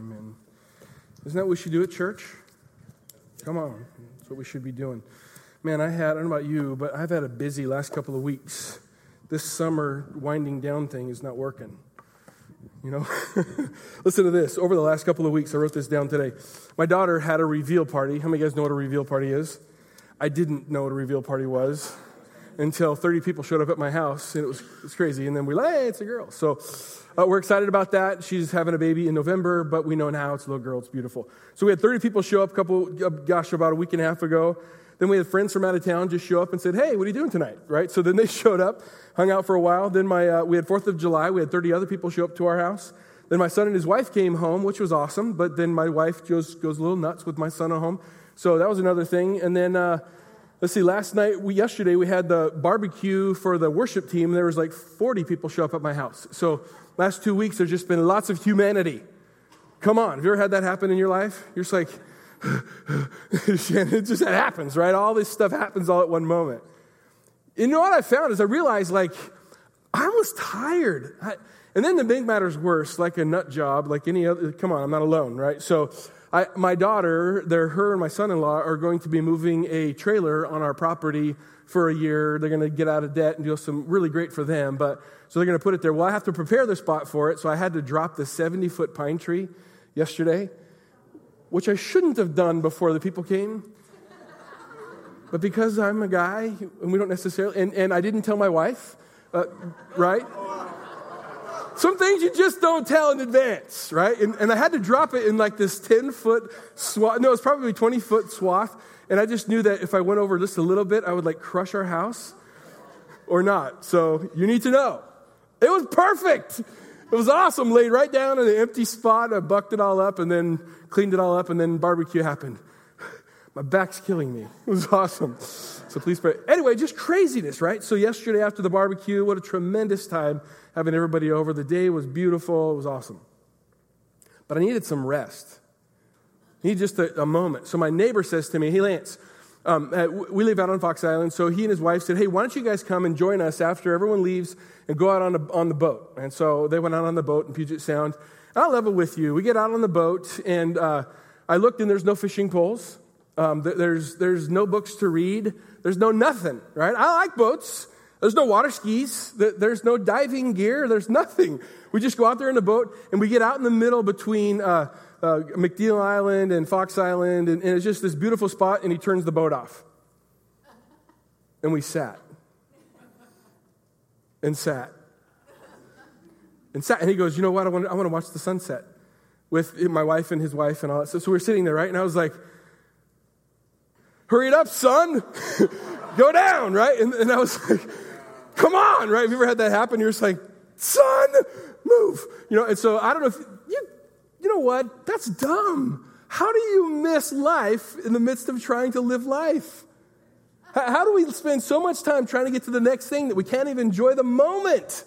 Amen. Isn't that what we should do at church? Come on. That's what we should be doing. Man, I had, I don't know about you, but I've had a busy last couple of weeks. This summer winding down thing is not working. You know? Listen to this. Over the last couple of weeks, I wrote this down today. My daughter had a reveal party. How many of you guys know what a reveal party is? I didn't know what a reveal party was until 30 people showed up at my house, and it was, it was crazy. And then we like, hey, it's a girl. So uh, we're excited about that. She's having a baby in November, but we know now it's a little girl. It's beautiful. So we had 30 people show up a couple, uh, gosh, about a week and a half ago. Then we had friends from out of town just show up and said, hey, what are you doing tonight? Right? So then they showed up, hung out for a while. Then my, uh, we had 4th of July. We had 30 other people show up to our house. Then my son and his wife came home, which was awesome. But then my wife goes, goes a little nuts with my son at home. So that was another thing. And then, uh, let's see, last night, we, yesterday, we had the barbecue for the worship team. There was like 40 people show up at my house. So last two weeks, there's just been lots of humanity. Come on. Have you ever had that happen in your life? You're just like, it just happens, right? All this stuff happens all at one moment. You know what I found is I realized, like, I was tired. I, and then the big matters worse, like a nut job, like any other. Come on, I'm not alone, right? So, I, my daughter, her and my son-in-law are going to be moving a trailer on our property for a year. They're going to get out of debt and do some really great for them. But so they're going to put it there. Well, I have to prepare the spot for it, so I had to drop the 70-foot pine tree yesterday which I shouldn't have done before the people came. But because I'm a guy, and we don't necessarily, and, and I didn't tell my wife, uh, right? Some things you just don't tell in advance, right? And, and I had to drop it in like this 10 foot swath. No, it's probably 20 foot swath. And I just knew that if I went over just a little bit, I would like crush our house or not. So you need to know. It was perfect. It was awesome. Laid right down in an empty spot. I bucked it all up and then cleaned it all up, and then barbecue happened. My back's killing me. It was awesome. So please pray. Anyway, just craziness, right? So yesterday after the barbecue, what a tremendous time having everybody over. The day was beautiful. It was awesome. But I needed some rest. I needed just a, a moment. So my neighbor says to me, Hey, Lance, um, we live out on Fox Island, so he and his wife said, Hey, why don't you guys come and join us after everyone leaves and go out on the, on the boat? And so they went out on the boat in Puget Sound. And I'll level with you. We get out on the boat, and uh, I looked, and there's no fishing poles. Um, there's, there's no books to read. There's no nothing, right? I like boats. There's no water skis. There's no diving gear. There's nothing. We just go out there in the boat, and we get out in the middle between uh, uh, McNeil Island and Fox Island, and, and it's just this beautiful spot, and he turns the boat off. And we sat. And sat and sat. And he goes, You know what? I want, I want to watch the sunset with my wife and his wife and all that. So, so we're sitting there, right? And I was like, Hurry it up, son. Go down, right? And, and I was like, Come on, right? Have you ever had that happen? You're just like, Son, move. You know, and so I don't know if you, you know what? That's dumb. How do you miss life in the midst of trying to live life? How do we spend so much time trying to get to the next thing that we can't even enjoy the moment?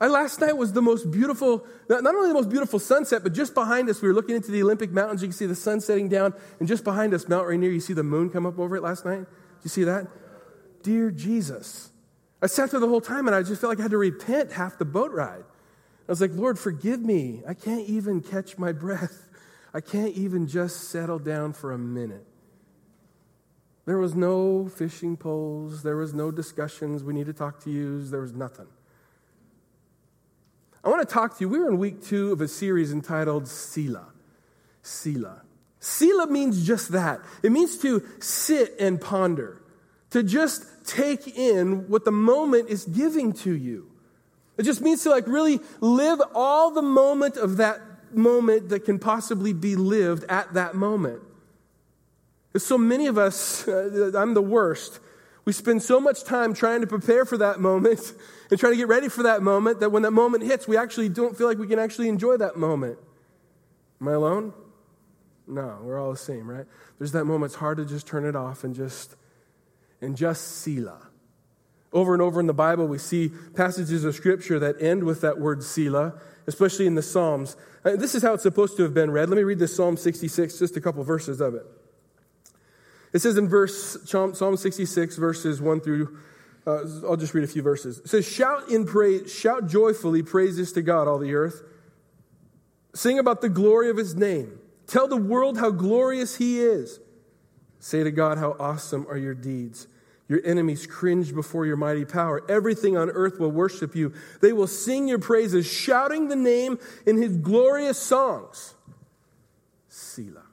And last night was the most beautiful, not only the most beautiful sunset, but just behind us, we were looking into the Olympic Mountains. You can see the sun setting down, and just behind us, Mount Rainier, you see the moon come up over it last night. Did you see that? Dear Jesus. I sat there the whole time, and I just felt like I had to repent half the boat ride. I was like, Lord, forgive me. I can't even catch my breath. I can't even just settle down for a minute. There was no fishing poles. There was no discussions we need to talk to you. There was nothing. I want to talk to you. We're in week two of a series entitled Selah. Selah. Selah means just that. It means to sit and ponder, to just take in what the moment is giving to you. It just means to like really live all the moment of that moment that can possibly be lived at that moment. There's so many of us, uh, I'm the worst, we spend so much time trying to prepare for that moment and trying to get ready for that moment that when that moment hits, we actually don't feel like we can actually enjoy that moment. Am I alone? No, we're all the same, right? There's that moment, it's hard to just turn it off and just, and just Selah. Over and over in the Bible, we see passages of Scripture that end with that word Selah, especially in the Psalms. Uh, this is how it's supposed to have been read. Let me read this Psalm 66, just a couple verses of it. It says in verse Psalm 66, verses 1 through, uh, I'll just read a few verses. It says, Shout in praise, shout joyfully praises to God, all the earth. Sing about the glory of his name. Tell the world how glorious he is. Say to God, How awesome are your deeds. Your enemies cringe before your mighty power. Everything on earth will worship you. They will sing your praises, shouting the name in his glorious songs. Selah.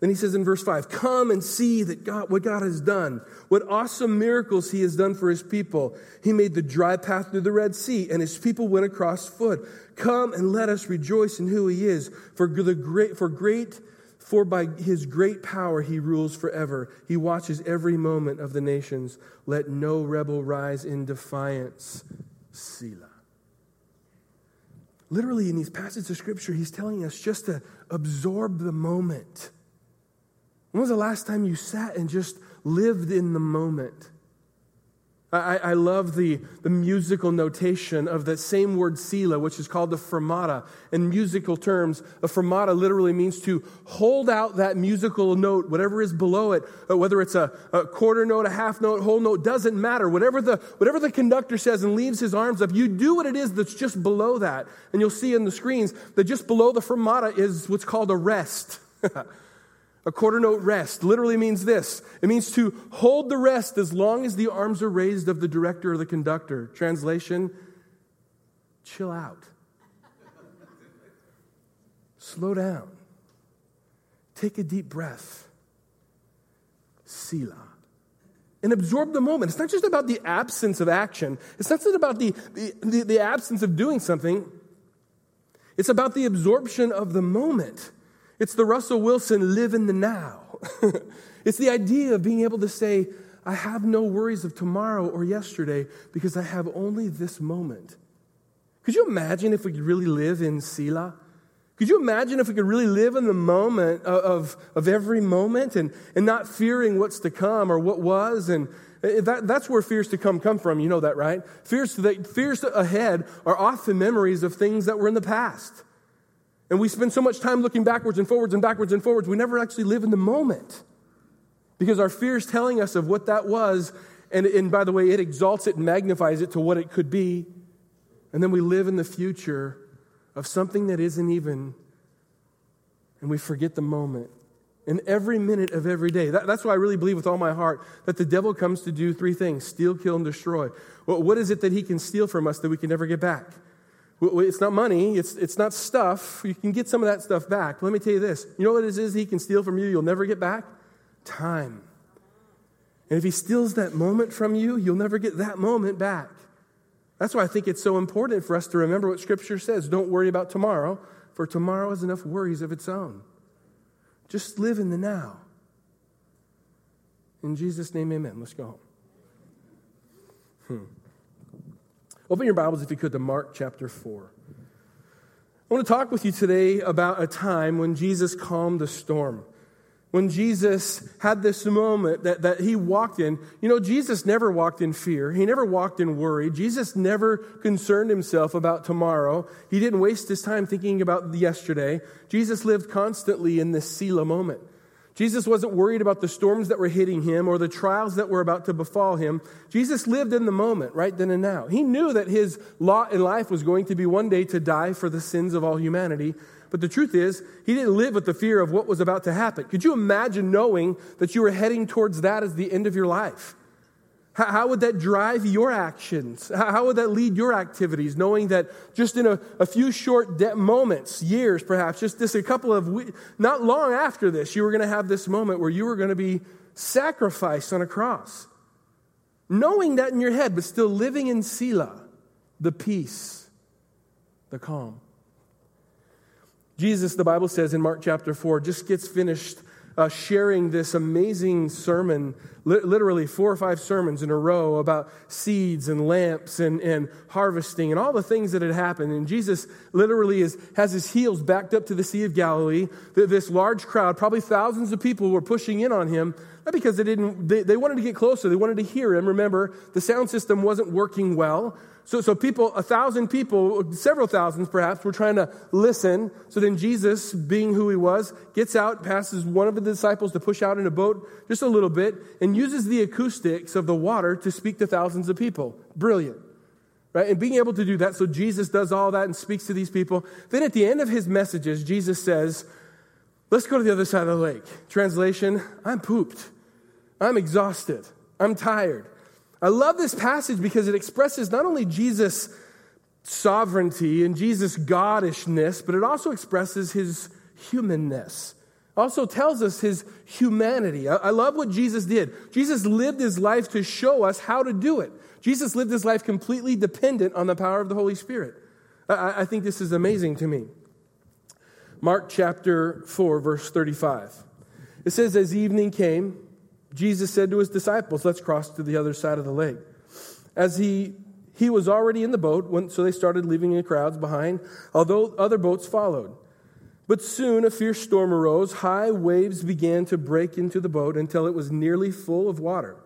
Then he says in verse 5 Come and see that God, what God has done, what awesome miracles he has done for his people. He made the dry path through the Red Sea, and his people went across foot. Come and let us rejoice in who he is, for, the great, for great for by his great power he rules forever. He watches every moment of the nations. Let no rebel rise in defiance. Selah. Literally, in these passages of scripture, he's telling us just to absorb the moment. When was the last time you sat and just lived in the moment? I, I, love the, the musical notation of that same word selah, which is called the fermata. In musical terms, a fermata literally means to hold out that musical note, whatever is below it, uh, whether it's a, a quarter note, a half note, whole note, doesn't matter. Whatever the, whatever the conductor says and leaves his arms up, you do what it is that's just below that. And you'll see in the screens that just below the fermata is what's called a rest. A quarter note rest literally means this it means to hold the rest as long as the arms are raised of the director or the conductor. Translation chill out, slow down, take a deep breath, Selah. And absorb the moment. It's not just about the absence of action. It's not just about the, the, the absence of doing something. It's about the absorption of the moment. It's the Russell Wilson live in the now. it's the idea of being able to say, I have no worries of tomorrow or yesterday because I have only this moment. Could you imagine if we could really live in Selah? Could you imagine if we could really live in the moment of, of, of every moment and, and not fearing what's to come or what was? And eh, that, that's where fears to come come from. You know that, right? Fears, to fears ahead are often memories of things that were in the past. And we spend so much time looking backwards and forwards and backwards and forwards, we never actually live in the moment. Because our fear is telling us of what that was. And, and by the way, it exalts it and magnifies it to what it could be. And then we live in the future of something that isn't even, and we forget the moment. In every minute of every day. That, that's why I really believe with all my heart that the devil comes to do three things steal, kill, and destroy. Well, what is it that he can steal from us that we can never get back? It's not money, it's, it's not stuff. You can get some of that stuff back. Let me tell you this you know what it is he can steal from you, you'll never get back? Time. And if he steals that moment from you, you'll never get that moment back. That's why I think it's so important for us to remember what Scripture says. Don't worry about tomorrow, for tomorrow has enough worries of its own. Just live in the now. In Jesus' name, amen. Let's go home. Hmm. Open your Bibles, if you could, to Mark chapter 4. I want to talk with you today about a time when Jesus calmed the storm. When Jesus had this moment that, that he walked in. You know, Jesus never walked in fear. He never walked in worry. Jesus never concerned himself about tomorrow. He didn't waste his time thinking about yesterday. Jesus lived constantly in this Selah moment. Jesus wasn't worried about the storms that were hitting him or the trials that were about to befall him. Jesus lived in the moment, right then and now. He knew that his lot in life was going to be one day to die for the sins of all humanity. But the truth is, he didn't live with the fear of what was about to happen. Could you imagine knowing that you were heading towards that as the end of your life? How, would that drive your actions? How, would that lead your activities, knowing that just in a, a few short de- moments, years perhaps, just a couple of weeks, not long after this, you were going to have this moment where you were going to be sacrificed on a cross? Knowing that in your head, but still living in Selah, the peace, the calm. Jesus, the Bible says in Mark chapter 4, just gets finished uh, sharing this amazing sermon, li- literally four or five sermons in a row about seeds and lamps and, and harvesting and all the things that had happened. And Jesus literally is, has his heels backed up to the Sea of Galilee. This large crowd, probably thousands of people, were pushing in on him, not because they didn't, they, they wanted to get closer, they wanted to hear him. Remember, the sound system wasn't working well. So, so people, a thousand people, several thousands perhaps, were trying to listen. So then Jesus, being who he was, gets out, passes one of the disciples to push out in a boat just a little bit, and uses the acoustics of the water to speak to thousands of people. Brilliant. right? And being able to do that, so Jesus does all that and speaks to these people. Then at the end of his messages, Jesus says, Let's go to the other side of the lake. Translation I'm pooped. I'm exhausted. I'm tired. I love this passage because it expresses not only Jesus' sovereignty and Jesus' goddishness, but it also expresses his humanness. Also tells us his humanity. I, love what Jesus did. Jesus lived his life to show us how to do it. Jesus lived his life completely dependent on the power of the Holy Spirit. I think this is amazing to me. Mark chapter 4, verse 35. It says, As evening came, Jesus said to his disciples, Let's cross to the other side of the lake. As he he was already in the boat, when, so they started leaving the crowds behind, although other boats followed. But soon a fierce storm arose. High waves began to break into the boat until it was nearly full of water.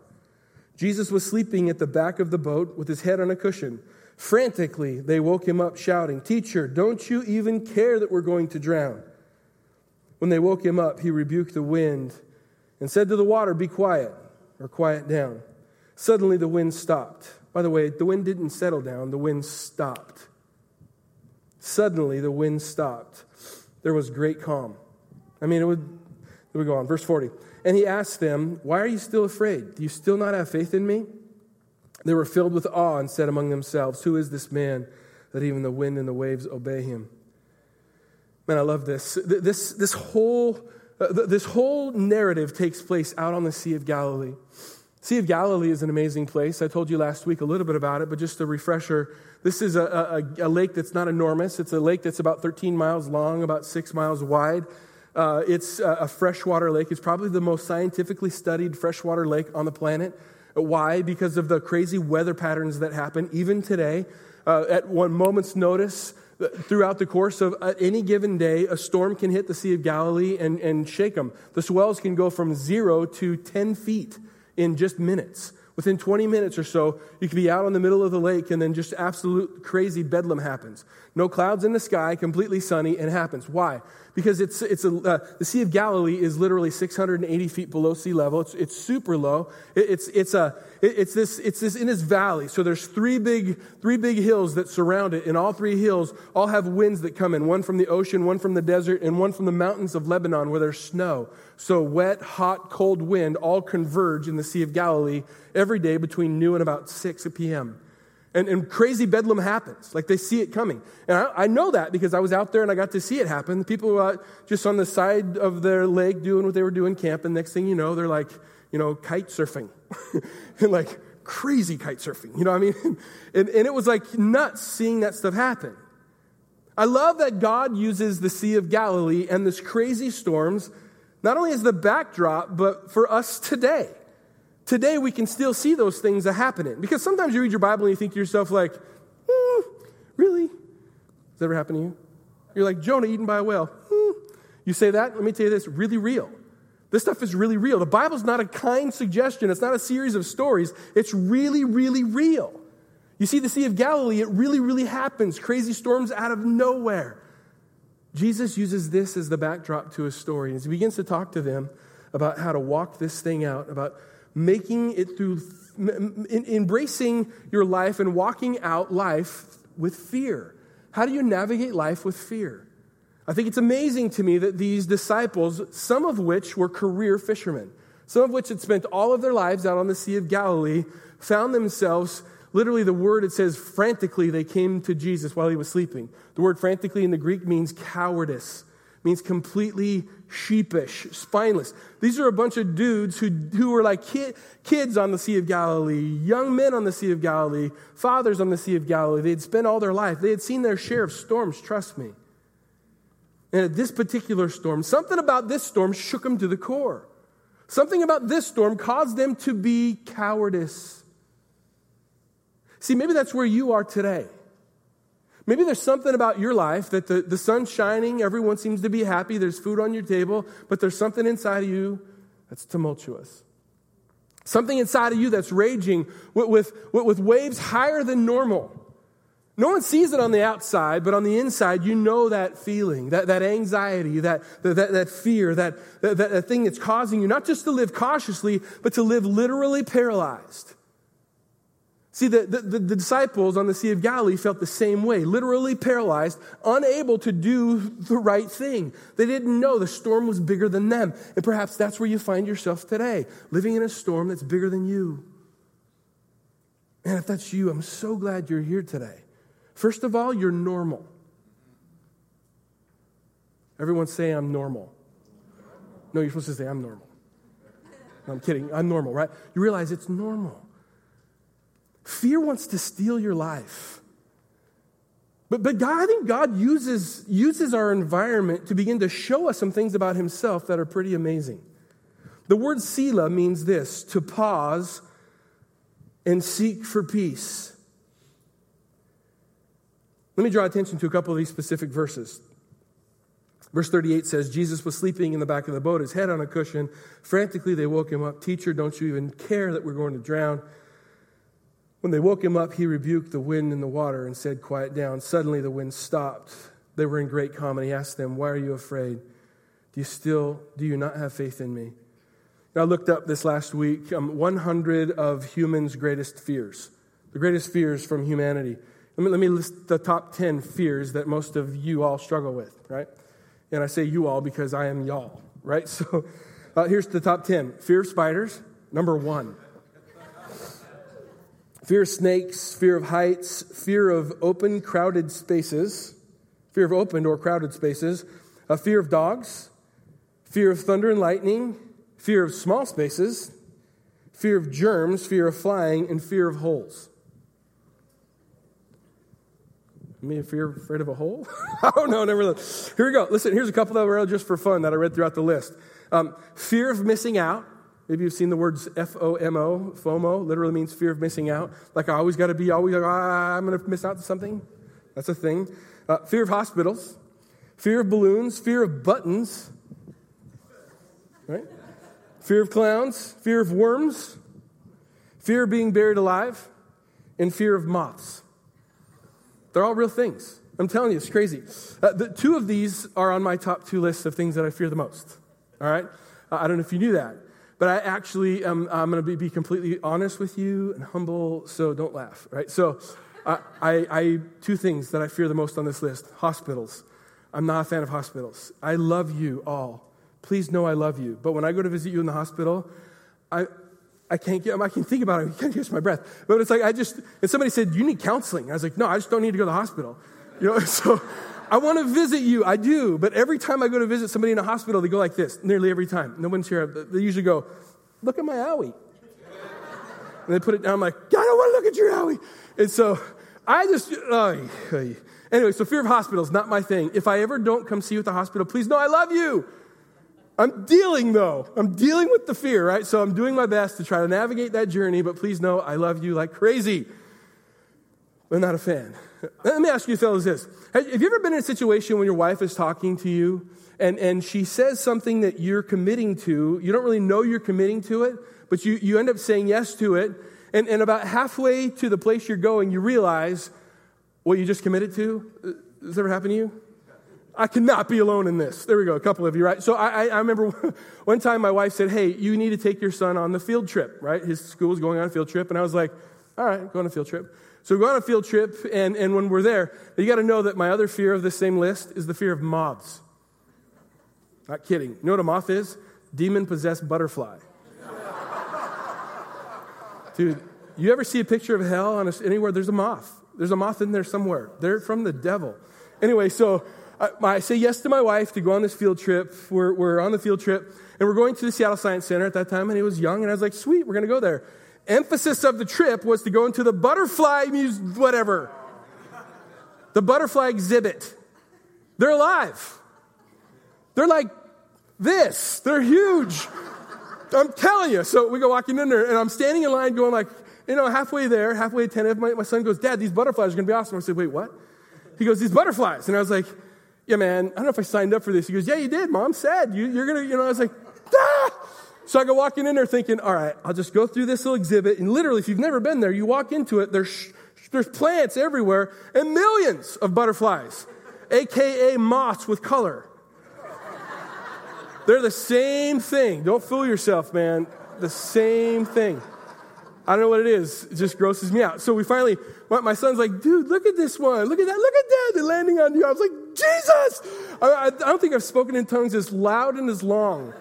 Jesus was sleeping at the back of the boat with his head on a cushion. Frantically, they woke him up, shouting, Teacher, don't you even care that we're going to drown? When they woke him up, he rebuked the wind and said to the water, Be quiet, or quiet down. Suddenly, the wind stopped. By the way, the wind didn't settle down, the wind stopped. Suddenly, the wind stopped. There was great calm. I mean, it would, it would go on. Verse 40. And he asked them, Why are you still afraid? Do you still not have faith in me? They were filled with awe and said among themselves, Who is this man that even the wind and the waves obey him? Man, I love this. This, this, whole, this whole narrative takes place out on the Sea of Galilee. Sea of Galilee is an amazing place. I told you last week a little bit about it, but just a refresher. This is a, a, a lake that's not enormous. It's a lake that's about 13 miles long, about six miles wide. Uh, it's a freshwater lake. It's probably the most scientifically studied freshwater lake on the planet. Why? Because of the crazy weather patterns that happen even today. Uh, at one moment's notice, uh, throughout the course of uh, any given day, a storm can hit the Sea of Galilee and, and shake them. The swells can go from zero to 10 feet in just minutes. Within 20 minutes or so, you could be out on the middle of the lake and then just absolute crazy bedlam happens. No clouds in the sky, completely sunny, and happens. Why? Because it's, it's a, uh, the Sea of Galilee is literally 680 feet below sea level. It's, it's super low. It, it's, it's, a, it, it's, this, it's this in this valley. So there's three big, three big hills that surround it, and all three hills all have winds that come in one from the ocean, one from the desert, and one from the mountains of Lebanon where there's snow. So wet, hot, cold wind all converge in the Sea of Galilee every day between noon and about 6 p.m. And, and crazy bedlam happens. Like they see it coming. And I, I, know that because I was out there and I got to see it happen. People were just on the side of their lake doing what they were doing, camping. Next thing you know, they're like, you know, kite surfing. and like crazy kite surfing. You know what I mean? and, and it was like nuts seeing that stuff happen. I love that God uses the Sea of Galilee and this crazy storms not only as the backdrop, but for us today. Today we can still see those things that happening. Because sometimes you read your Bible and you think to yourself, like, mm, really? Has that ever happened to you? You're like, Jonah eaten by a whale. Mm. You say that? Let me tell you this really real. This stuff is really real. The Bible's not a kind suggestion, it's not a series of stories. It's really, really real. You see, the Sea of Galilee, it really, really happens. Crazy storms out of nowhere. Jesus uses this as the backdrop to his story. As he begins to talk to them about how to walk this thing out, about making it through, embracing your life and walking out life with fear. How do you navigate life with fear? I think it's amazing to me that these disciples, some of which were career fishermen, some of which had spent all of their lives out on the Sea of Galilee, found themselves Literally, the word it says frantically they came to Jesus while he was sleeping. The word frantically in the Greek means cowardice, means completely sheepish, spineless. These are a bunch of dudes who, who were like kids on the Sea of Galilee, young men on the Sea of Galilee, fathers on the Sea of Galilee. They had spent all their life, they had seen their share of storms, trust me. And at this particular storm, something about this storm shook them to the core. Something about this storm caused them to be cowardice. See, maybe that's where you are today. Maybe there's something about your life that the, the sun's shining, everyone seems to be happy, there's food on your table, but there's something inside of you that's tumultuous. Something inside of you that's raging with, with, with waves higher than normal. No one sees it on the outside, but on the inside, you know that feeling, that, that anxiety, that, that, that fear, that, that, that thing that's causing you not just to live cautiously, but to live literally paralyzed. See, the, the, the, disciples on the Sea of Galilee felt the same way, literally paralyzed, unable to do the right thing. They didn't know the storm was bigger than them. And perhaps that's where you find yourself today, living in a storm that's bigger than you. And if that's you, I'm so glad you're here today. First of all, you're normal. Everyone say, I'm normal. No, you're supposed to say, I'm normal. No, I'm kidding. I'm normal, right? You realize it's normal. Fear wants to steal your life. But, but God, I think God uses, uses our environment to begin to show us some things about Himself that are pretty amazing. The word Selah means this to pause and seek for peace. Let me draw attention to a couple of these specific verses. Verse 38 says, Jesus was sleeping in the back of the boat, his head on a cushion. Frantically, they woke him up. Teacher, don't you even care that we're going to drown? When they woke him up, he rebuked the wind and the water and said, Quiet down. Suddenly the wind stopped. They were in great calm, and he asked them, Why are you afraid? Do you still, do you not have faith in me? Now, I looked up this last week um, 100 of humans' greatest fears, the greatest fears from humanity. Let me, let me list the top 10 fears that most of you all struggle with, right? And I say you all because I am y'all, right? So uh, here's the top 10 fear of spiders, number one fear of snakes, fear of heights, fear of open, crowded spaces, fear of open or crowded spaces, a fear of dogs, fear of thunder and lightning, fear of small spaces, fear of germs, fear of flying, and fear of holes. Me if you're afraid of a hole? I don't know, never. Here we go. Listen, here's a couple that were just for fun that I read throughout the list. Um, fear of missing out. Maybe you've seen the words F O M O, FOMO, literally means fear of missing out. Like I always got to be, always, ah, I'm going to miss out to something. That's a thing. Uh, fear of hospitals, fear of balloons, fear of buttons, right? Fear of clowns, fear of worms, fear of being buried alive, and fear of moths. They're all real things. I'm telling you, it's crazy. Uh, the, two of these are on my top two lists of things that I fear the most. All right? Uh, I don't know if you knew that. But I actually am I'm going to be, be, completely honest with you and humble, so don't laugh, right? So, I, I, I, two things that I fear the most on this list hospitals. I'm not a fan of hospitals. I love you all. Please know I love you. But when I go to visit you in the hospital, I, I can't get, I can think about it, I can't catch my breath. But it's like, I just, and somebody said, You need counseling. I was like, No, I just don't need to go to the hospital. You know, so I want to visit you. I do. But every time I go to visit somebody in a hospital, they go like this, nearly every time. No one's here. They usually go, Look at my owie. And they put it down. I'm like, God, I don't want to look at your owie. And so I just, uh, anyway, so fear of hospitals, not my thing. If I ever don't come see you at the hospital, please know I love you. I'm dealing though. I'm dealing with the fear, right? So I'm doing my best to try to navigate that journey, but please know I love you like crazy. I'm not a fan. Let me ask you fellas this. Have you ever been in a situation when your wife is talking to you and, and she says something that you're committing to? You don't really know you're committing to it, but you, you end up saying yes to it. And, and about halfway to the place you're going, you realize what you just committed to. Has ever happened to you? I cannot be alone in this. There we go, a couple of you, right? So I, I remember one time my wife said, Hey, you need to take your son on the field trip, right? His school was going on a field trip. And I was like, All right, go on a field trip. So we go on a field trip, and, and when we're there, you got to know that my other fear of the same list is the fear of moths. Not kidding. You know what a moth is? Demon possessed butterfly. Dude, you ever see a picture of hell on a, anywhere? There's a moth. There's a moth in there somewhere. They're from the devil. Anyway, so I, I say yes to my wife to go on this field trip. We're, we're on the field trip, and we're going to the Seattle Science Center at that time, and he was young, and I was like, sweet, we're going to go there emphasis of the trip was to go into the butterfly museum, whatever. The butterfly exhibit. They're alive. They're like this. They're huge. I'm telling you. So we go walking in there, and I'm standing in line going like, you know, halfway there, halfway attentive. My, my son goes, Dad, these butterflies are going to be awesome. I said, wait, what? He goes, these butterflies. And I was like, yeah, man, I don't know if I signed up for this. He goes, yeah, you did. Mom said. You, are going to, you know, I was like, ah! So I go walking in there thinking, all right, I'll just go through this little exhibit. And literally, if you've never been there, you walk into it, there's, there's plants everywhere and millions of butterflies, AKA moths with color. They're the same thing. Don't fool yourself, man. The same thing. I don't know what it is. It just grosses me out. So we finally, my son's like, dude, look at this one. Look at that. Look at that. They're landing on you. I was like, Jesus. I, I don't think I've spoken in tongues as loud and as long.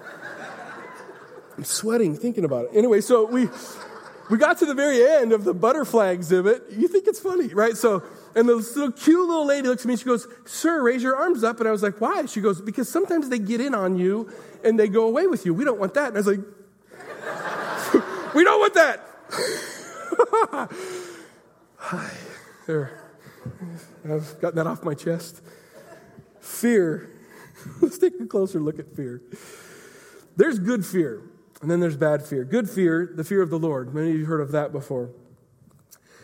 I'm sweating thinking about it. Anyway, so we, we got to the very end of the butterfly exhibit. You think it's funny, right? So, and the little cute little lady looks at me. She goes, Sir, raise your arms up. And I was like, Why? She goes, Because sometimes they get in on you and they go away with you. We don't want that. And I was like, We don't want that. Hi. There. I've gotten that off my chest. Fear. Let's take a closer look at fear. There's good fear, and then there's bad fear. Good fear, the fear of the Lord. Many of you heard of that before.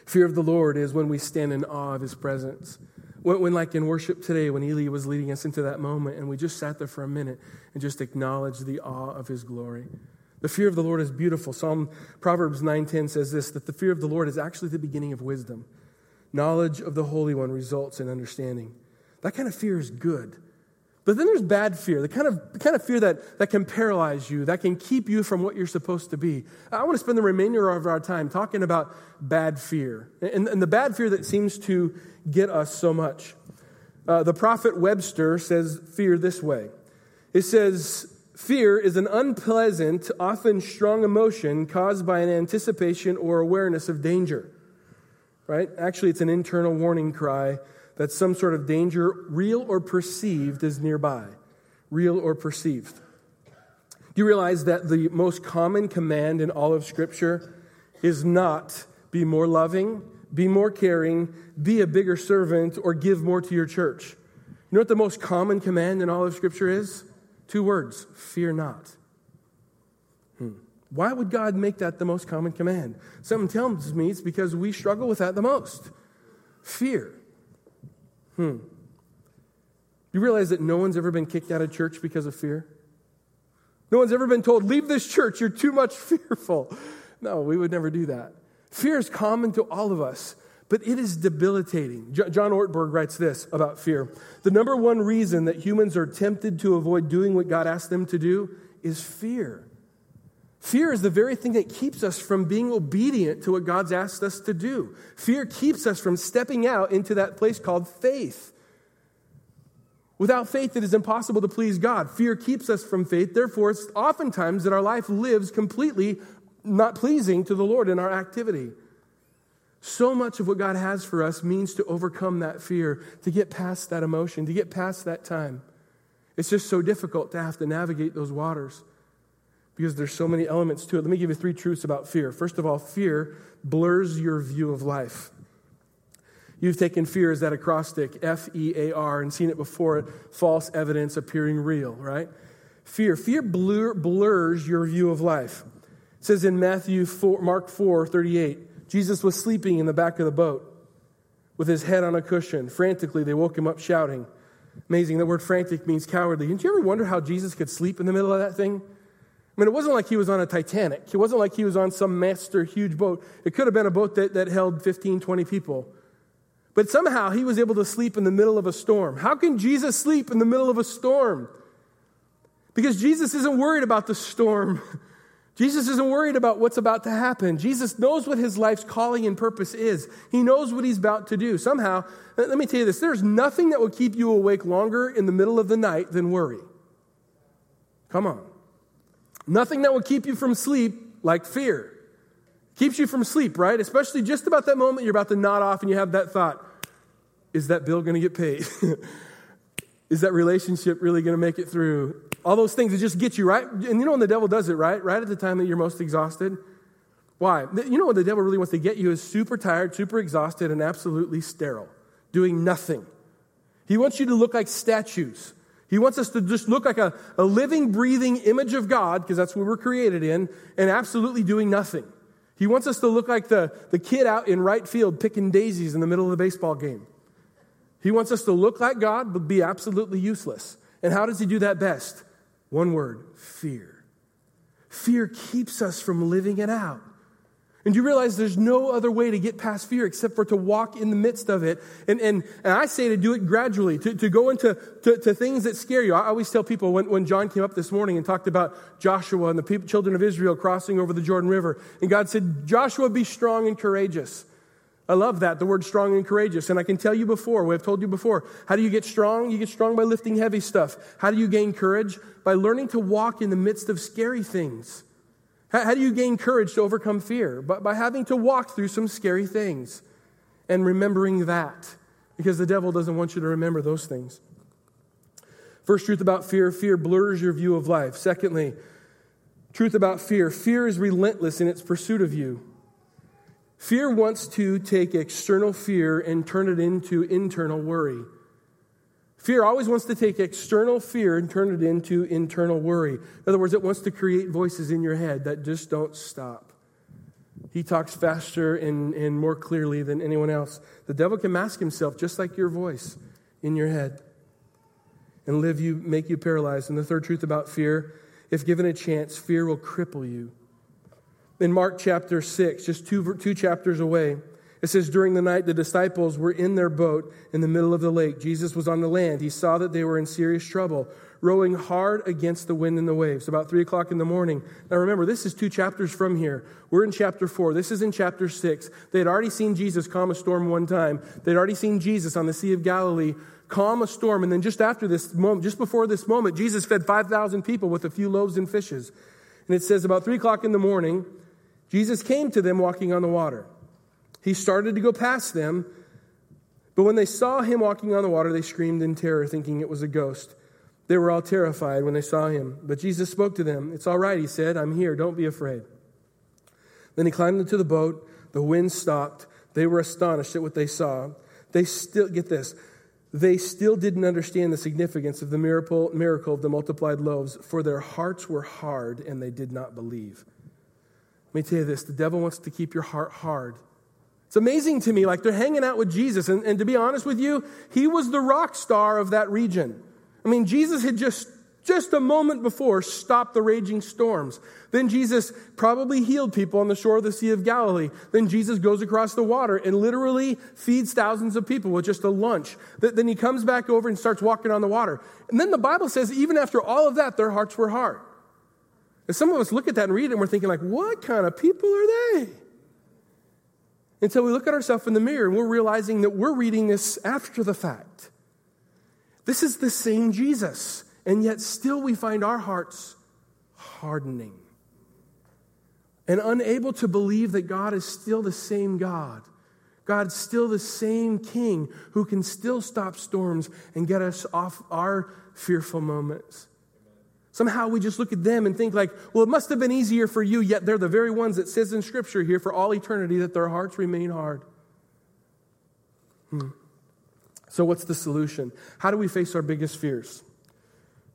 Fear of the Lord is when we stand in awe of his presence. When, when, like in worship today, when Eli was leading us into that moment, and we just sat there for a minute and just acknowledged the awe of his glory. The fear of the Lord is beautiful. Psalm Proverbs 9:10 says this that the fear of the Lord is actually the beginning of wisdom. Knowledge of the Holy One results in understanding. That kind of fear is good. But then there's bad fear, the kind of, the kind of fear that, that can paralyze you, that can keep you from what you're supposed to be. I want to spend the remainder of our time talking about bad fear and, and the bad fear that seems to get us so much. Uh, the prophet Webster says fear this way it says, Fear is an unpleasant, often strong emotion caused by an anticipation or awareness of danger. Right? Actually, it's an internal warning cry that some sort of danger, real or perceived, is nearby. Real or perceived. Do you realize that the most common command in all of Scripture is not be more loving, be more caring, be a bigger servant, or give more to your church? You know what the most common command in all of Scripture is? Two words fear not. Hmm. Why would God make that the most common command? Something tells me it's because we struggle with that the most. Fear. Hmm. You realize that no one's ever been kicked out of church because of fear? No one's ever been told, leave this church, you're too much fearful. No, we would never do that. Fear is common to all of us but it is debilitating. John Ortberg writes this about fear. The number one reason that humans are tempted to avoid doing what God asked them to do is fear. Fear is the very thing that keeps us from being obedient to what God's asked us to do. Fear keeps us from stepping out into that place called faith. Without faith, it is impossible to please God. Fear keeps us from faith. Therefore, it's oftentimes that our life lives completely not pleasing to the Lord in our activity. So much of what God has for us means to overcome that fear, to get past that emotion, to get past that time. It's just so difficult to have to navigate those waters because there's so many elements to it. Let me give you three truths about fear. First of all, fear blurs your view of life. You've taken fear as that acrostic, F E A R, and seen it before it, false evidence appearing real, right? Fear. Fear blur, blurs your view of life. It says in Matthew 4, Mark 4 38, Jesus was sleeping in the back of the boat with his head on a cushion. Frantically, they woke him up shouting. Amazing. The word frantic means cowardly. Didn't you ever wonder how Jesus could sleep in the middle of that thing? I mean, it wasn't like he was on a Titanic. It wasn't like he was on some master huge boat. It could have been a boat that, that held 15, 20 people. But somehow he was able to sleep in the middle of a storm. How can Jesus sleep in the middle of a storm? Because Jesus isn't worried about the storm. Jesus isn't worried about what's about to happen. Jesus knows what his life's calling and purpose is. He knows what he's about to do. Somehow, let me tell you this there's nothing that will keep you awake longer in the middle of the night than worry. Come on. Nothing that will keep you from sleep like fear. Keeps you from sleep, right? Especially just about that moment you're about to nod off and you have that thought is that bill going to get paid? is that relationship really going to make it through? All those things that just get you, right? And you know when the devil does it, right? Right at the time that you're most exhausted? Why? You know what the devil really wants to get you is super tired, super exhausted, and absolutely sterile, doing nothing. He wants you to look like statues. He wants us to just look like a, a living, breathing image of God, because that's what we're created in, and absolutely doing nothing. He wants us to look like the, the kid out in right field picking daisies in the middle of the baseball game. He wants us to look like God, but be absolutely useless. And how does he do that best? One word fear. Fear keeps us from living it out. And you realize there's no other way to get past fear except for to walk in the midst of it. And, and, and I say to do it gradually, to, to go into to, to things that scare you. I always tell people when, when John came up this morning and talked about Joshua and the people, children of Israel crossing over the Jordan River, and God said, Joshua, be strong and courageous. I love that, the word strong and courageous. And I can tell you before, we have told you before, how do you get strong? You get strong by lifting heavy stuff. How do you gain courage? By learning to walk in the midst of scary things. How, do you gain courage to overcome fear? But by having to walk through some scary things and remembering that, because the devil doesn't want you to remember those things. First truth about fear fear blurs your view of life. Secondly, truth about fear fear is relentless in its pursuit of you. Fear wants to take external fear and turn it into internal worry. Fear always wants to take external fear and turn it into internal worry. In other words, it wants to create voices in your head that just don't stop. He talks faster and, and more clearly than anyone else. The devil can mask himself just like your voice in your head and live you, make you paralyzed. And the third truth about fear if given a chance, fear will cripple you. In Mark chapter 6, just two, two chapters away, it says, During the night, the disciples were in their boat in the middle of the lake. Jesus was on the land. He saw that they were in serious trouble, rowing hard against the wind and the waves. About three o'clock in the morning. Now remember, this is two chapters from here. We're in chapter four. This is in chapter six. They had already seen Jesus calm a storm one time, they'd already seen Jesus on the Sea of Galilee calm a storm. And then just after this moment, just before this moment, Jesus fed 5,000 people with a few loaves and fishes. And it says, about three o'clock in the morning, Jesus came to them walking on the water. He started to go past them, but when they saw him walking on the water, they screamed in terror, thinking it was a ghost. They were all terrified when they saw him. But Jesus spoke to them. It's all right, he said. I'm here. Don't be afraid. Then he climbed into the boat. The wind stopped. They were astonished at what they saw. They still, get this, they still didn't understand the significance of the miracle, miracle of the multiplied loaves, for their hearts were hard and they did not believe. Let me tell you this the devil wants to keep your heart hard. It's amazing to me, like they're hanging out with Jesus. And, and to be honest with you, he was the rock star of that region. I mean, Jesus had just just a moment before stopped the raging storms. Then Jesus probably healed people on the shore of the Sea of Galilee. Then Jesus goes across the water and literally feeds thousands of people with just a lunch. Then he comes back over and starts walking on the water. And then the Bible says, even after all of that, their hearts were hard. And some of us look at that and read it and we're thinking, like, what kind of people are they? Until we look at ourselves in the mirror and we're realizing that we're reading this after the fact. This is the same Jesus, and yet still we find our hearts hardening and unable to believe that God is still the same God. God's still the same King who can still stop storms and get us off our fearful moments. Somehow we just look at them and think like, well, it must have been easier for you, yet they're the very ones that says in Scripture here for all eternity that their hearts remain hard. Hmm. So what's the solution? How do we face our biggest fears?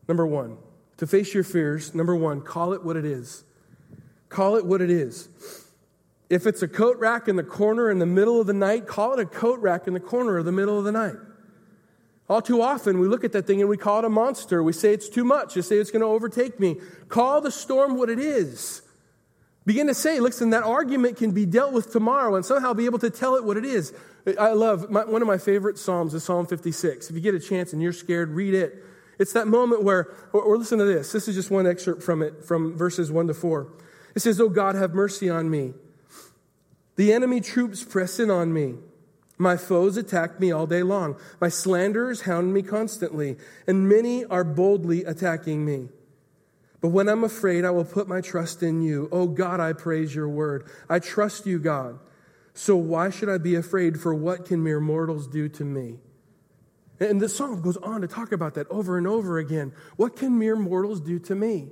Number one, to face your fears, number one, call it what it is. Call it what it is. If it's a coat rack in the corner in the middle of the night, call it a coat rack in the corner of the middle of the night. All too often, we look at that thing and we call it a monster. We say it's too much. We say it's going to overtake me. Call the storm what it is. Begin to say, listen, that argument can be dealt with tomorrow and somehow be able to tell it what it is. I love my, one of my favorite Psalms is Psalm 56. If you get a chance and you're scared, read it. It's that moment where, or, or listen to this. This is just one excerpt from it, from verses 1 to 4. It says, Oh God, have mercy on me. The enemy troops press in on me. My foes attack me all day long. My slanderers hound me constantly, and many are boldly attacking me. But when I'm afraid, I will put my trust in you. Oh God, I praise your word. I trust you, God. So why should I be afraid? For what can mere mortals do to me? And the psalm goes on to talk about that over and over again. What can mere mortals do to me?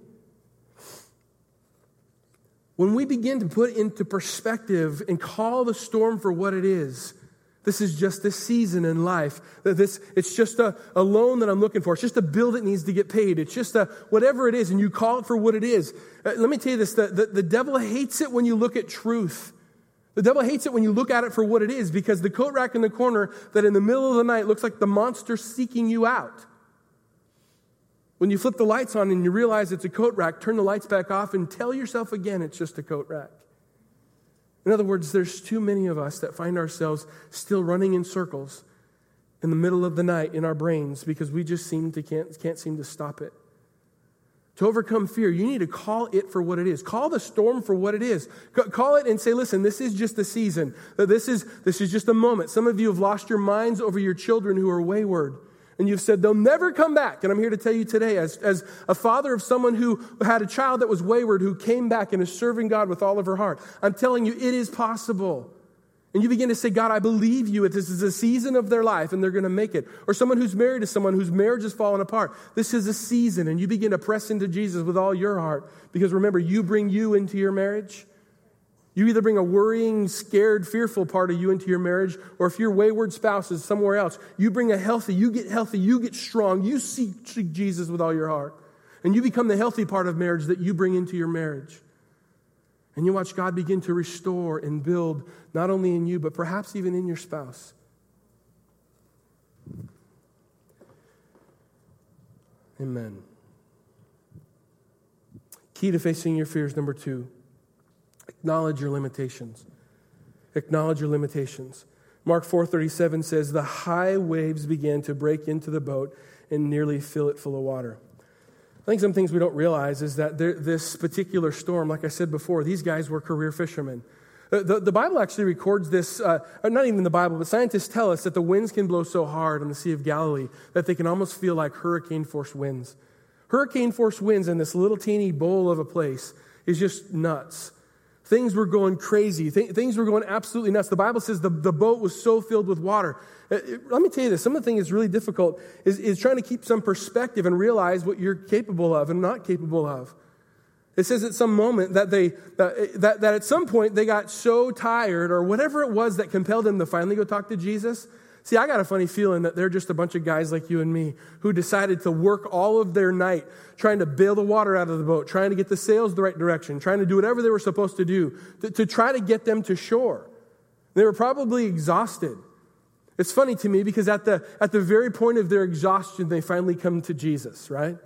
When we begin to put into perspective and call the storm for what it is, this is just a season in life. This, it's just a, a loan that I'm looking for. It's just a bill that needs to get paid. It's just a whatever it is, and you call it for what it is. Uh, let me tell you this the, the, the devil hates it when you look at truth. The devil hates it when you look at it for what it is because the coat rack in the corner that in the middle of the night looks like the monster seeking you out. When you flip the lights on and you realize it's a coat rack, turn the lights back off and tell yourself again it's just a coat rack. In other words, there's too many of us that find ourselves still running in circles in the middle of the night in our brains because we just seem to can't, can't seem to stop it. To overcome fear, you need to call it for what it is. Call the storm for what it is. Call it and say, listen, this is just a season. This is, this is just a moment. Some of you have lost your minds over your children who are wayward. And you've said they'll never come back. And I'm here to tell you today, as, as a father of someone who had a child that was wayward, who came back and is serving God with all of her heart, I'm telling you, it is possible. And you begin to say, God, I believe you. If this is a season of their life and they're going to make it. Or someone who's married to someone whose marriage has fallen apart. This is a season. And you begin to press into Jesus with all your heart. Because remember, you bring you into your marriage. You either bring a worrying, scared, fearful part of you into your marriage, or if your wayward spouse is somewhere else, you bring a healthy, you get healthy, you get strong, you seek Jesus with all your heart. And you become the healthy part of marriage that you bring into your marriage. And you watch God begin to restore and build, not only in you, but perhaps even in your spouse. Amen. Key to facing your fears, number two acknowledge your limitations. Acknowledge your limitations. Mark 4:37 says the high waves began to break into the boat and nearly fill it full of water. I think some things we don't realize is that there, this particular storm, like I said before, these guys were career fishermen. The, the, the Bible actually records this, uh, not even the Bible, but scientists tell us that the winds can blow so hard on the Sea of Galilee that they can almost feel like hurricane force winds. Hurricane force winds in this little teeny bowl of a place is just nuts. Things were going crazy. Th- things were going absolutely nuts. The Bible says the, the boat was so filled with water uh, let me tell you this some of the things that's really difficult is, is trying to keep some perspective and realize what you're capable of and not capable of. It says at some moment that they that, that, that at some point they got so tired or whatever it was that compelled them to finally go talk to Jesus. See, I got a funny feeling that they're just a bunch of guys like you and me who decided to work all of their night trying to bail the water out of the boat, trying to get the sails the right direction, trying to do whatever they were supposed to do to, to try to get them to shore. They were probably exhausted. It's funny to me because at the, at the very point of their exhaustion, they finally come to Jesus, right?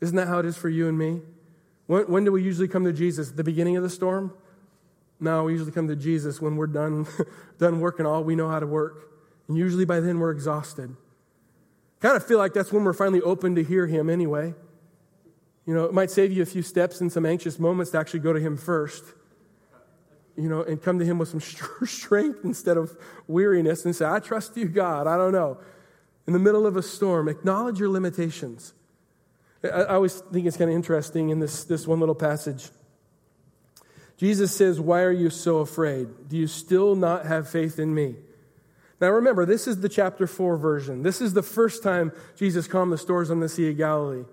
Isn't that how it is for you and me? When, when do we usually come to Jesus? The beginning of the storm? No, we usually come to Jesus when we're done, done working all we know how to work. And usually by then we're exhausted. Kind of feel like that's when we're finally open to hear Him anyway. You know, it might save you a few steps and some anxious moments to actually go to Him first you know, and come to Him with some strength instead of weariness and say, I trust you, God. I don't know. In the middle of a storm, acknowledge your limitations. I, I always think it's kind of interesting in this, this one little passage. Jesus says, Why are you so afraid? Do you still not have faith in me? Now remember, this is the chapter 4 version. This is the first time Jesus calmed the storms on the Sea of Galilee.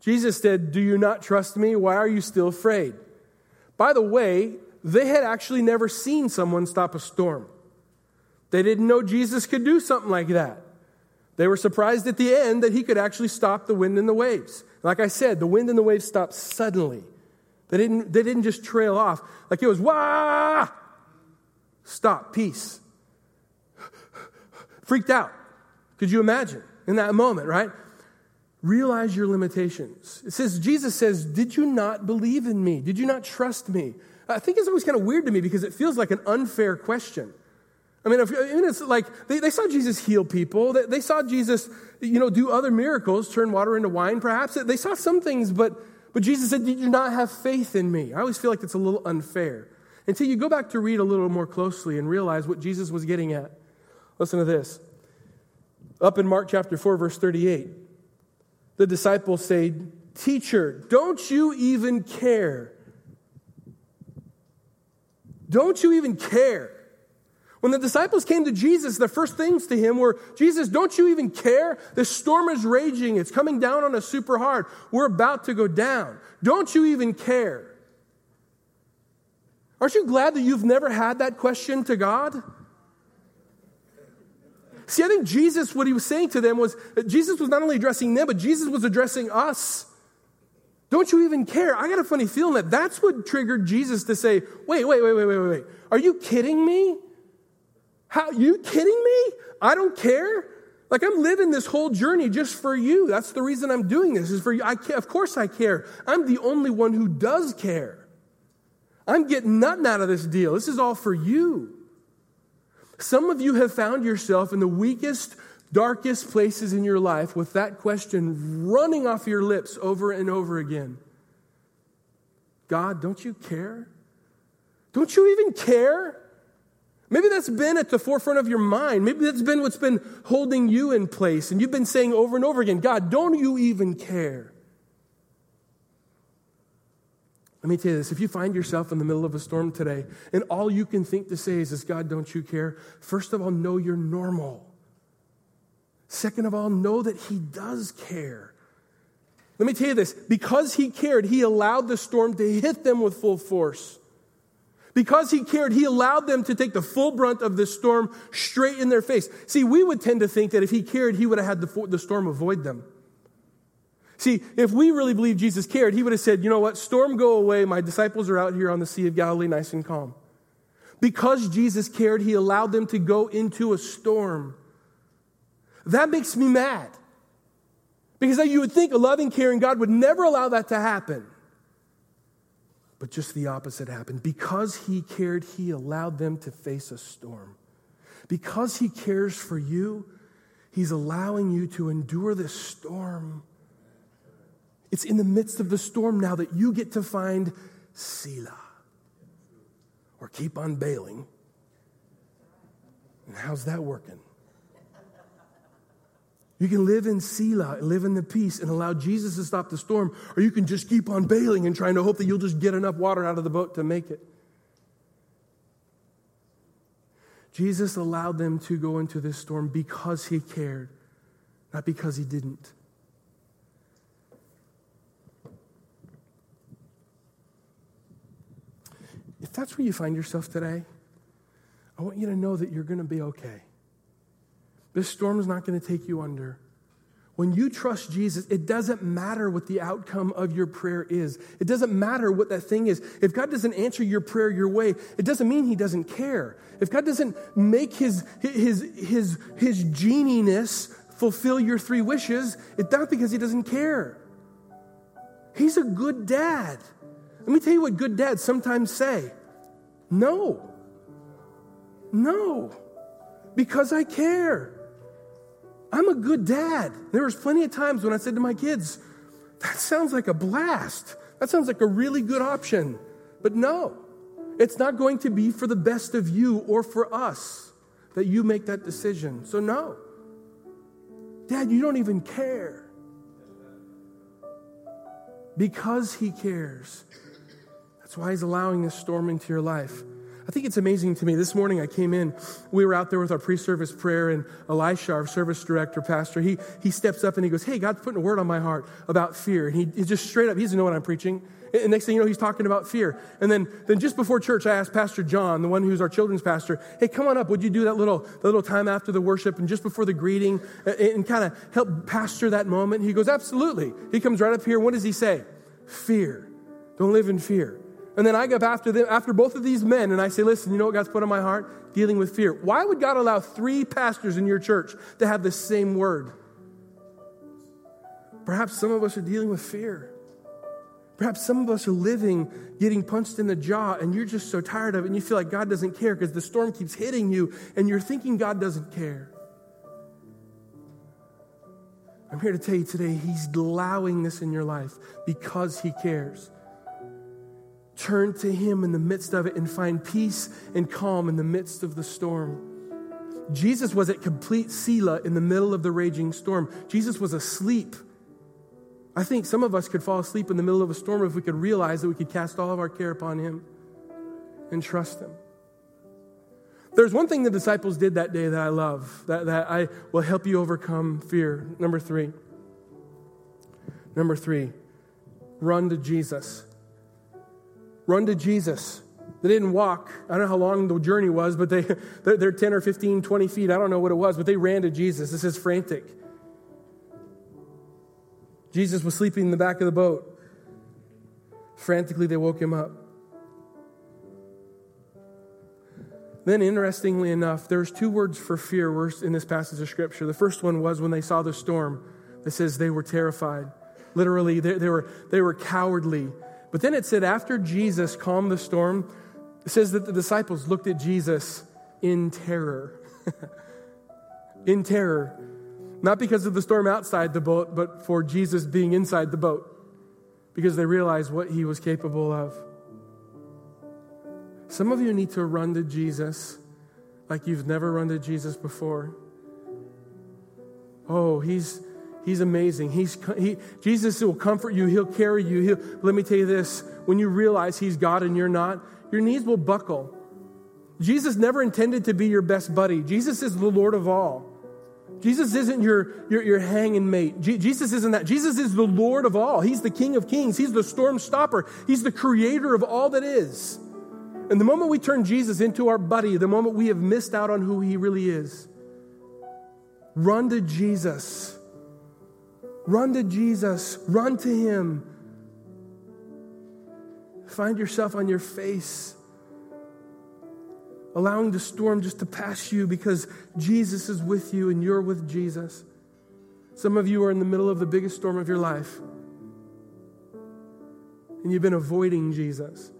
Jesus said, Do you not trust me? Why are you still afraid? By the way, they had actually never seen someone stop a storm. They didn't know Jesus could do something like that. They were surprised at the end that he could actually stop the wind and the waves. Like I said, the wind and the waves stopped suddenly. They didn't, they didn't just trail off. Like it was, wah! Stop, peace. Freaked out. Could you imagine in that moment, right? Realize your limitations. It says, Jesus says, Did you not believe in me? Did you not trust me? I think it's always kind of weird to me because it feels like an unfair question. I mean, if, I mean it's like they, they, saw Jesus heal people. They, they, saw Jesus, you know, do other miracles, turn water into wine, perhaps. They saw some things, but, but Jesus said, Did you not have faith in me? I always feel like it's a little unfair. Until you go back to read a little more closely and realize what Jesus was getting at. Listen to this. Up in Mark chapter 4, verse 38, the disciples say, Teacher, don't you even care don't you even care? When the disciples came to Jesus, the first things to him were, Jesus, don't you even care? The storm is raging. It's coming down on us super hard. We're about to go down. Don't you even care? Aren't you glad that you've never had that question to God? See, I think Jesus, what he was saying to them was, Jesus was not only addressing them, but Jesus was addressing us. Don't you even care? I got a funny feeling that that's what triggered Jesus to say, wait, wait, wait, wait, wait, wait. Are you kidding me? How, you kidding me? I don't care? Like I'm living this whole journey just for you. That's the reason I'm doing this is for you. I care, of course I care. I'm the only one who does care. I'm getting nothing out of this deal. This is all for you. Some of you have found yourself in the weakest, darkest places in your life with that question running off your lips over and over again God, don't you care? Don't you even care? Maybe that's been at the forefront of your mind. Maybe that's been what's been holding you in place. And you've been saying over and over again, God, don't you even care? Let me tell you this if you find yourself in the middle of a storm today and all you can think to say is, is God, don't you care? First of all, know you're normal. Second of all, know that He does care. Let me tell you this because He cared, He allowed the storm to hit them with full force. Because He cared, He allowed them to take the full brunt of the storm straight in their face. See, we would tend to think that if He cared, He would have had the, the storm avoid them. See, if we really believe Jesus cared, he would have said, you know what, storm go away. My disciples are out here on the Sea of Galilee, nice and calm. Because Jesus cared, he allowed them to go into a storm. That makes me mad. Because you would think a loving, caring God would never allow that to happen. But just the opposite happened. Because he cared, he allowed them to face a storm. Because he cares for you, he's allowing you to endure this storm. It's in the midst of the storm now that you get to find Selah or keep on bailing. And how's that working? You can live in Selah, live in the peace, and allow Jesus to stop the storm, or you can just keep on bailing and trying to hope that you'll just get enough water out of the boat to make it. Jesus allowed them to go into this storm because he cared, not because he didn't. If that's where you find yourself today, I want you to know that you're going to be okay. This storm is not going to take you under. When you trust Jesus, it doesn't matter what the outcome of your prayer is. It doesn't matter what that thing is. If God doesn't answer your prayer your way, it doesn't mean He doesn't care. If God doesn't make His, his, his, his geniness fulfill your three wishes, it's not because He doesn't care. He's a good dad. Let me tell you what good dads sometimes say no. No. Because I care. I'm a good dad. There was plenty of times when I said to my kids, that sounds like a blast. That sounds like a really good option. But no, it's not going to be for the best of you or for us that you make that decision. So, no. Dad, you don't even care. Because he cares, that's why he's allowing this storm into your life. I think it's amazing to me. This morning I came in, we were out there with our pre service prayer, and Elisha, our service director, pastor, he, he steps up and he goes, Hey, God's putting a word on my heart about fear. And he, he just straight up, he doesn't know what I'm preaching. And next thing you know, he's talking about fear. And then, then just before church, I asked Pastor John, the one who's our children's pastor, hey, come on up. Would you do that little, that little time after the worship and just before the greeting and, and kind of help pastor that moment? He goes, absolutely. He comes right up here. What does he say? Fear. Don't live in fear. And then I go after them, after both of these men, and I say, listen, you know what God's put on my heart? Dealing with fear. Why would God allow three pastors in your church to have the same word? Perhaps some of us are dealing with fear. Perhaps some of us are living, getting punched in the jaw, and you're just so tired of it, and you feel like God doesn't care because the storm keeps hitting you, and you're thinking God doesn't care. I'm here to tell you today, He's allowing this in your life because He cares. Turn to Him in the midst of it and find peace and calm in the midst of the storm. Jesus was at complete Selah in the middle of the raging storm. Jesus was asleep. I think some of us could fall asleep in the middle of a storm if we could realize that we could cast all of our care upon Him and trust Him. There's one thing the disciples did that day that I love, that, that I will help you overcome fear. Number three. Number three, run to Jesus. Run to Jesus. They didn't walk. I don't know how long the journey was, but they, they're 10 or 15, 20 feet. I don't know what it was, but they ran to Jesus. This is frantic. Jesus was sleeping in the back of the boat. Frantically, they woke him up. Then, interestingly enough, there's two words for fear in this passage of Scripture. The first one was when they saw the storm. It says they were terrified. Literally, they, they, were, they were cowardly. But then it said, after Jesus calmed the storm, it says that the disciples looked at Jesus in terror. in terror. Not because of the storm outside the boat, but for Jesus being inside the boat. Because they realized what he was capable of. Some of you need to run to Jesus like you've never run to Jesus before. Oh, he's he's amazing. He's he, Jesus will comfort you. He'll carry you. He'll, let me tell you this: when you realize He's God and you're not, your knees will buckle. Jesus never intended to be your best buddy. Jesus is the Lord of all. Jesus isn't your, your, your hanging mate. Je- Jesus isn't that. Jesus is the Lord of all. He's the King of kings. He's the storm stopper. He's the creator of all that is. And the moment we turn Jesus into our buddy, the moment we have missed out on who he really is, run to Jesus. Run to Jesus. Run to him. Find yourself on your face, allowing the storm just to pass you because Jesus is with you and you're with Jesus. Some of you are in the middle of the biggest storm of your life, and you've been avoiding Jesus.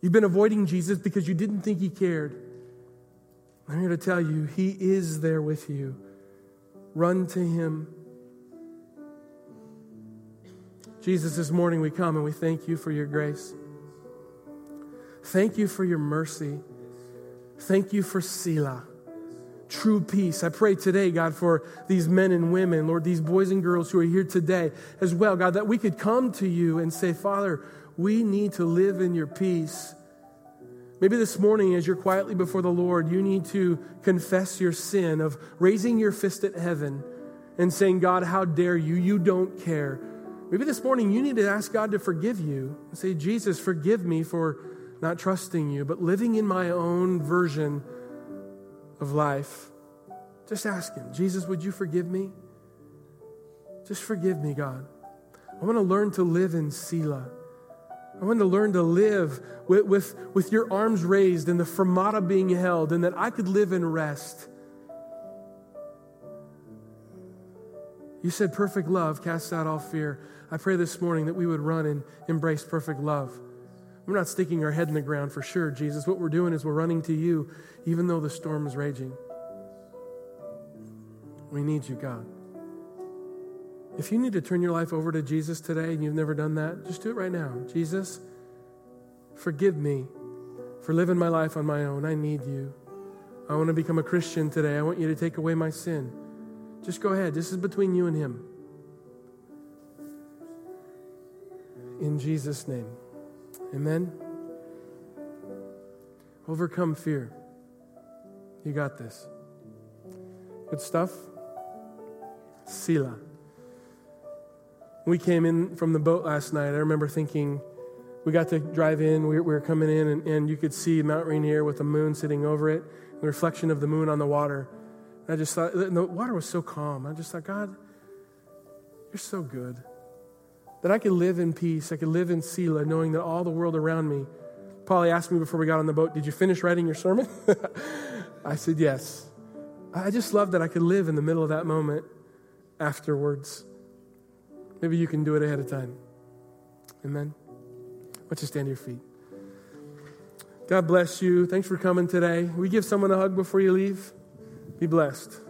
You've been avoiding Jesus because you didn't think he cared. I'm here to tell you, he is there with you. Run to him. Jesus, this morning we come and we thank you for your grace. Thank you for your mercy. Thank you for Selah, true peace. I pray today, God, for these men and women, Lord, these boys and girls who are here today as well, God, that we could come to you and say, Father, we need to live in your peace. Maybe this morning, as you're quietly before the Lord, you need to confess your sin of raising your fist at heaven and saying, God, how dare you? You don't care. Maybe this morning you need to ask God to forgive you and say, Jesus, forgive me for not trusting you, but living in my own version of life. Just ask Him, Jesus, would you forgive me? Just forgive me, God. I want to learn to live in Selah. I want to learn to live with, with, with your arms raised and the fermata being held, and that I could live in rest. You said perfect love casts out all fear. I pray this morning that we would run and embrace perfect love. We're not sticking our head in the ground for sure, Jesus. What we're doing is we're running to you, even though the storm is raging. We need you, God. If you need to turn your life over to Jesus today and you've never done that, just do it right now. Jesus, forgive me for living my life on my own. I need you. I want to become a Christian today. I want you to take away my sin. Just go ahead. This is between you and Him. In Jesus' name. Amen. Overcome fear. You got this. Good stuff? Selah. we came in from the boat last night, I remember thinking, we got to drive in, we, were coming in, and, and, you could see Mount Rainier with the moon sitting over it, the reflection of the moon on the water. And I just thought, the water was so calm. I just thought, God, you're so good. That I could live in peace, I could live in Selah, knowing that all the world around me. Polly asked me before we got on the boat, Did you finish writing your sermon? I said, Yes. I just love that I could live in the middle of that moment afterwards. Maybe you can do it ahead of time. Amen. Why don't you stand to your feet? God bless you. Thanks for coming today. We give someone a hug before you leave. Be blessed.